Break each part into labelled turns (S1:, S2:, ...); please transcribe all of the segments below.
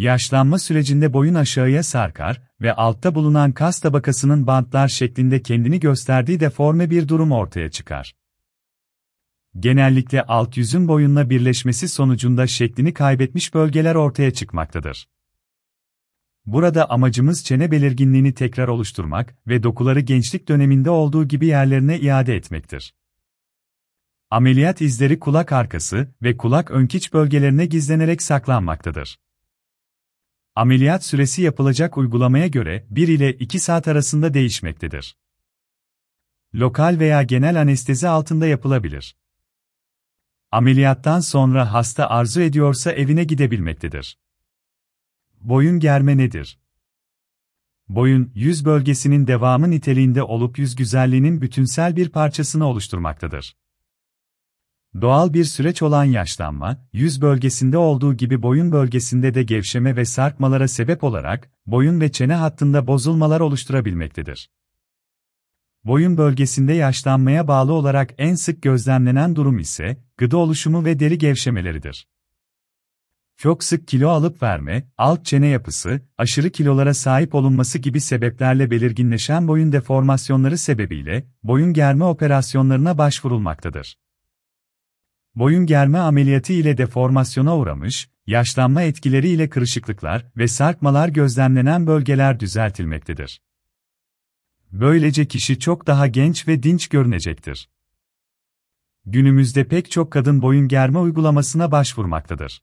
S1: Yaşlanma sürecinde boyun aşağıya sarkar ve altta bulunan kas tabakasının bantlar şeklinde kendini gösterdiği deforme bir durum ortaya çıkar. Genellikle alt yüzün boyunla birleşmesi sonucunda şeklini kaybetmiş bölgeler ortaya çıkmaktadır. Burada amacımız çene belirginliğini tekrar oluşturmak ve dokuları gençlik döneminde olduğu gibi yerlerine iade etmektir. Ameliyat izleri kulak arkası ve kulak önkiç bölgelerine gizlenerek saklanmaktadır. Ameliyat süresi yapılacak uygulamaya göre 1 ile 2 saat arasında değişmektedir. Lokal veya genel anestezi altında yapılabilir. Ameliyattan sonra hasta arzu ediyorsa evine gidebilmektedir. Boyun germe nedir? Boyun, yüz bölgesinin devamı niteliğinde olup yüz güzelliğinin bütünsel bir parçasını oluşturmaktadır. Doğal bir süreç olan yaşlanma, yüz bölgesinde olduğu gibi boyun bölgesinde de gevşeme ve sarkmalara sebep olarak, boyun ve çene hattında bozulmalar oluşturabilmektedir. Boyun bölgesinde yaşlanmaya bağlı olarak en sık gözlemlenen durum ise, gıda oluşumu ve deri gevşemeleridir. Çok sık kilo alıp verme, alt çene yapısı, aşırı kilolara sahip olunması gibi sebeplerle belirginleşen boyun deformasyonları sebebiyle, boyun germe operasyonlarına başvurulmaktadır. Boyun germe ameliyatı ile deformasyona uğramış, yaşlanma etkileri ile kırışıklıklar ve sarkmalar gözlemlenen bölgeler düzeltilmektedir. Böylece kişi çok daha genç ve dinç görünecektir. Günümüzde pek çok kadın boyun germe uygulamasına başvurmaktadır.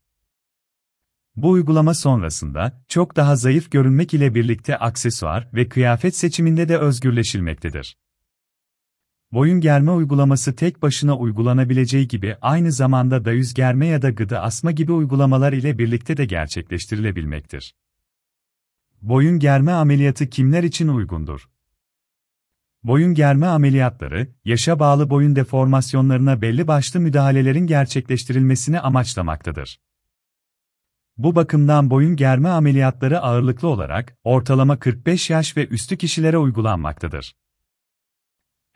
S1: Bu uygulama sonrasında çok daha zayıf görünmek ile birlikte aksesuar ve kıyafet seçiminde de özgürleşilmektedir. Boyun germe uygulaması tek başına uygulanabileceği gibi aynı zamanda da yüz germe ya da gıda asma gibi uygulamalar ile birlikte de gerçekleştirilebilmektir. Boyun germe ameliyatı kimler için uygundur? Boyun germe ameliyatları, yaşa bağlı boyun deformasyonlarına belli başlı müdahalelerin gerçekleştirilmesini amaçlamaktadır. Bu bakımdan boyun germe ameliyatları ağırlıklı olarak ortalama 45 yaş ve üstü kişilere uygulanmaktadır.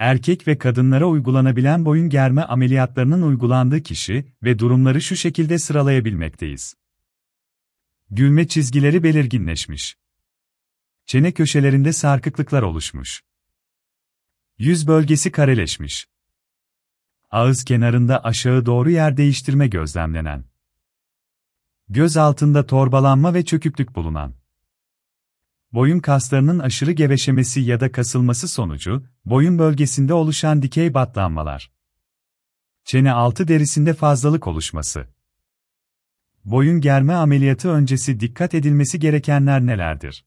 S1: Erkek ve kadınlara uygulanabilen boyun germe ameliyatlarının uygulandığı kişi ve durumları şu şekilde sıralayabilmekteyiz. Gülme çizgileri belirginleşmiş. Çene köşelerinde sarkıklıklar oluşmuş. Yüz bölgesi kareleşmiş. Ağız kenarında aşağı doğru yer değiştirme gözlemlenen. Göz altında torbalanma ve çöküklük bulunan. Boyun kaslarının aşırı gevşemesi ya da kasılması sonucu, boyun bölgesinde oluşan dikey batlanmalar. Çene altı derisinde fazlalık oluşması. Boyun germe ameliyatı öncesi dikkat edilmesi gerekenler nelerdir?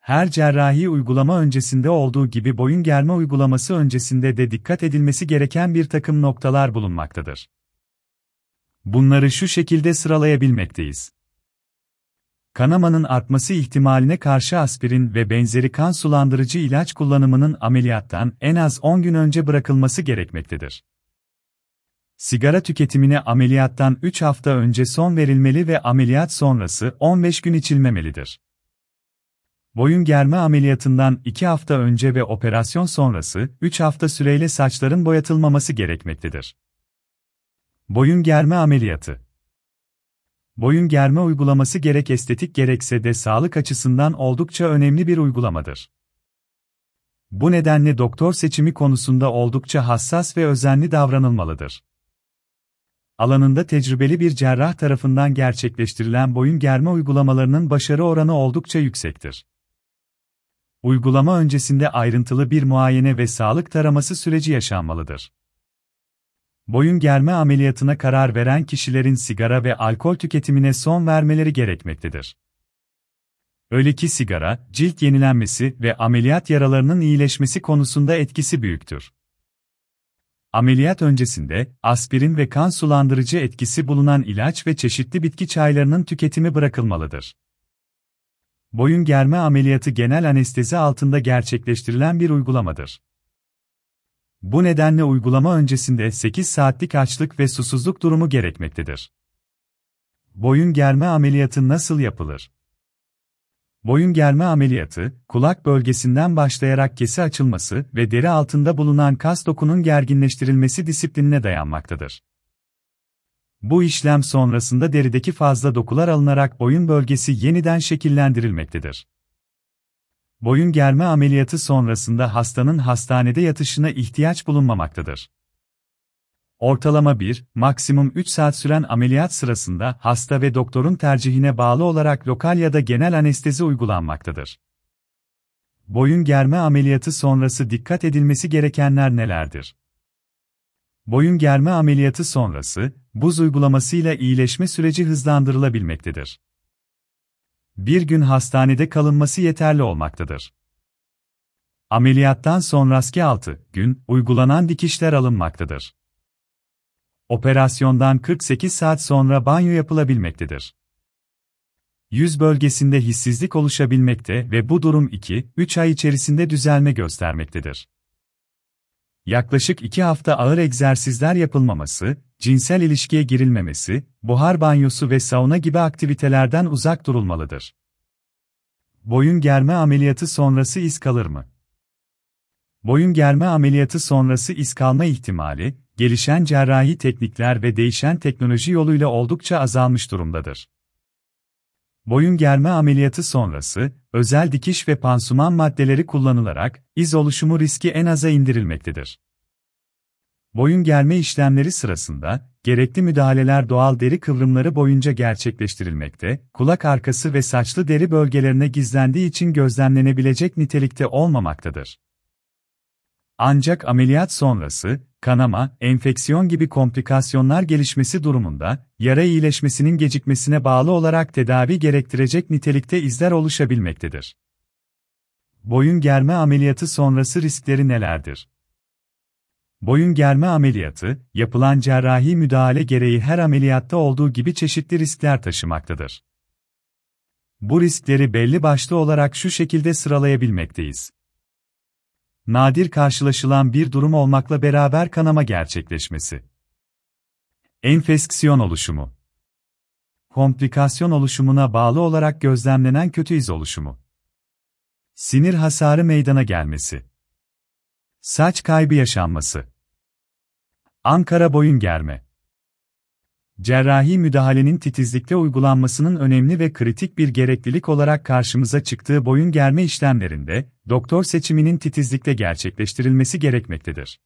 S1: Her cerrahi uygulama öncesinde olduğu gibi boyun germe uygulaması öncesinde de dikkat edilmesi gereken bir takım noktalar bulunmaktadır. Bunları şu şekilde sıralayabilmekteyiz. Kanamanın artması ihtimaline karşı aspirin ve benzeri kan sulandırıcı ilaç kullanımının ameliyattan en az 10 gün önce bırakılması gerekmektedir. Sigara tüketimine ameliyattan 3 hafta önce son verilmeli ve ameliyat sonrası 15 gün içilmemelidir. Boyun germe ameliyatından 2 hafta önce ve operasyon sonrası 3 hafta süreyle saçların boyatılmaması gerekmektedir. Boyun germe ameliyatı Boyun germe uygulaması gerek estetik gerekse de sağlık açısından oldukça önemli bir uygulamadır. Bu nedenle doktor seçimi konusunda oldukça hassas ve özenli davranılmalıdır. Alanında tecrübeli bir cerrah tarafından gerçekleştirilen boyun germe uygulamalarının başarı oranı oldukça yüksektir. Uygulama öncesinde ayrıntılı bir muayene ve sağlık taraması süreci yaşanmalıdır. Boyun germe ameliyatına karar veren kişilerin sigara ve alkol tüketimine son vermeleri gerekmektedir. Öyle ki sigara, cilt yenilenmesi ve ameliyat yaralarının iyileşmesi konusunda etkisi büyüktür. Ameliyat öncesinde, aspirin ve kan sulandırıcı etkisi bulunan ilaç ve çeşitli bitki çaylarının tüketimi bırakılmalıdır. Boyun germe ameliyatı genel anestezi altında gerçekleştirilen bir uygulamadır. Bu nedenle uygulama öncesinde 8 saatlik açlık ve susuzluk durumu gerekmektedir. Boyun germe ameliyatı nasıl yapılır? Boyun germe ameliyatı, kulak bölgesinden başlayarak kesi açılması ve deri altında bulunan kas dokunun gerginleştirilmesi disiplinine dayanmaktadır. Bu işlem sonrasında derideki fazla dokular alınarak boyun bölgesi yeniden şekillendirilmektedir. Boyun germe ameliyatı sonrasında hastanın hastanede yatışına ihtiyaç bulunmamaktadır. Ortalama 1, maksimum 3 saat süren ameliyat sırasında hasta ve doktorun tercihine bağlı olarak lokal ya da genel anestezi uygulanmaktadır. Boyun germe ameliyatı sonrası dikkat edilmesi gerekenler nelerdir? Boyun germe ameliyatı sonrası, buz uygulamasıyla iyileşme süreci hızlandırılabilmektedir. Bir gün hastanede kalınması yeterli olmaktadır. Ameliyattan sonraki 6 gün uygulanan dikişler alınmaktadır. Operasyondan 48 saat sonra banyo yapılabilmektedir. Yüz bölgesinde hissizlik oluşabilmekte ve bu durum 2-3 ay içerisinde düzelme göstermektedir. Yaklaşık 2 hafta ağır egzersizler yapılmaması, cinsel ilişkiye girilmemesi, buhar banyosu ve sauna gibi aktivitelerden uzak durulmalıdır. Boyun germe ameliyatı sonrası iz kalır mı? Boyun germe ameliyatı sonrası iz kalma ihtimali, gelişen cerrahi teknikler ve değişen teknoloji yoluyla oldukça azalmış durumdadır. Boyun germe ameliyatı sonrası, özel dikiş ve pansuman maddeleri kullanılarak, iz oluşumu riski en aza indirilmektedir. Boyun germe işlemleri sırasında, gerekli müdahaleler doğal deri kıvrımları boyunca gerçekleştirilmekte, kulak arkası ve saçlı deri bölgelerine gizlendiği için gözlemlenebilecek nitelikte olmamaktadır. Ancak ameliyat sonrası, kanama, enfeksiyon gibi komplikasyonlar gelişmesi durumunda, yara iyileşmesinin gecikmesine bağlı olarak tedavi gerektirecek nitelikte izler oluşabilmektedir. Boyun germe ameliyatı sonrası riskleri nelerdir? Boyun germe ameliyatı, yapılan cerrahi müdahale gereği her ameliyatta olduğu gibi çeşitli riskler taşımaktadır. Bu riskleri belli başlı olarak şu şekilde sıralayabilmekteyiz nadir karşılaşılan bir durum olmakla beraber kanama gerçekleşmesi. Enfeksiyon oluşumu. Komplikasyon oluşumuna bağlı olarak gözlemlenen kötü iz oluşumu. Sinir hasarı meydana gelmesi. Saç kaybı yaşanması. Ankara boyun germe. Cerrahi müdahalenin titizlikle uygulanmasının önemli ve kritik bir gereklilik olarak karşımıza çıktığı boyun germe işlemlerinde, doktor seçiminin titizlikle gerçekleştirilmesi gerekmektedir.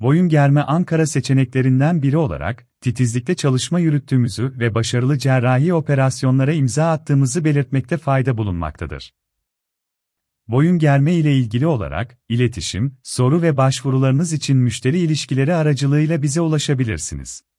S1: Boyun germe Ankara seçeneklerinden biri olarak, titizlikle çalışma yürüttüğümüzü ve başarılı cerrahi operasyonlara imza attığımızı belirtmekte fayda bulunmaktadır. Boyun germe ile ilgili olarak, iletişim, soru ve başvurularınız için müşteri ilişkileri aracılığıyla bize ulaşabilirsiniz.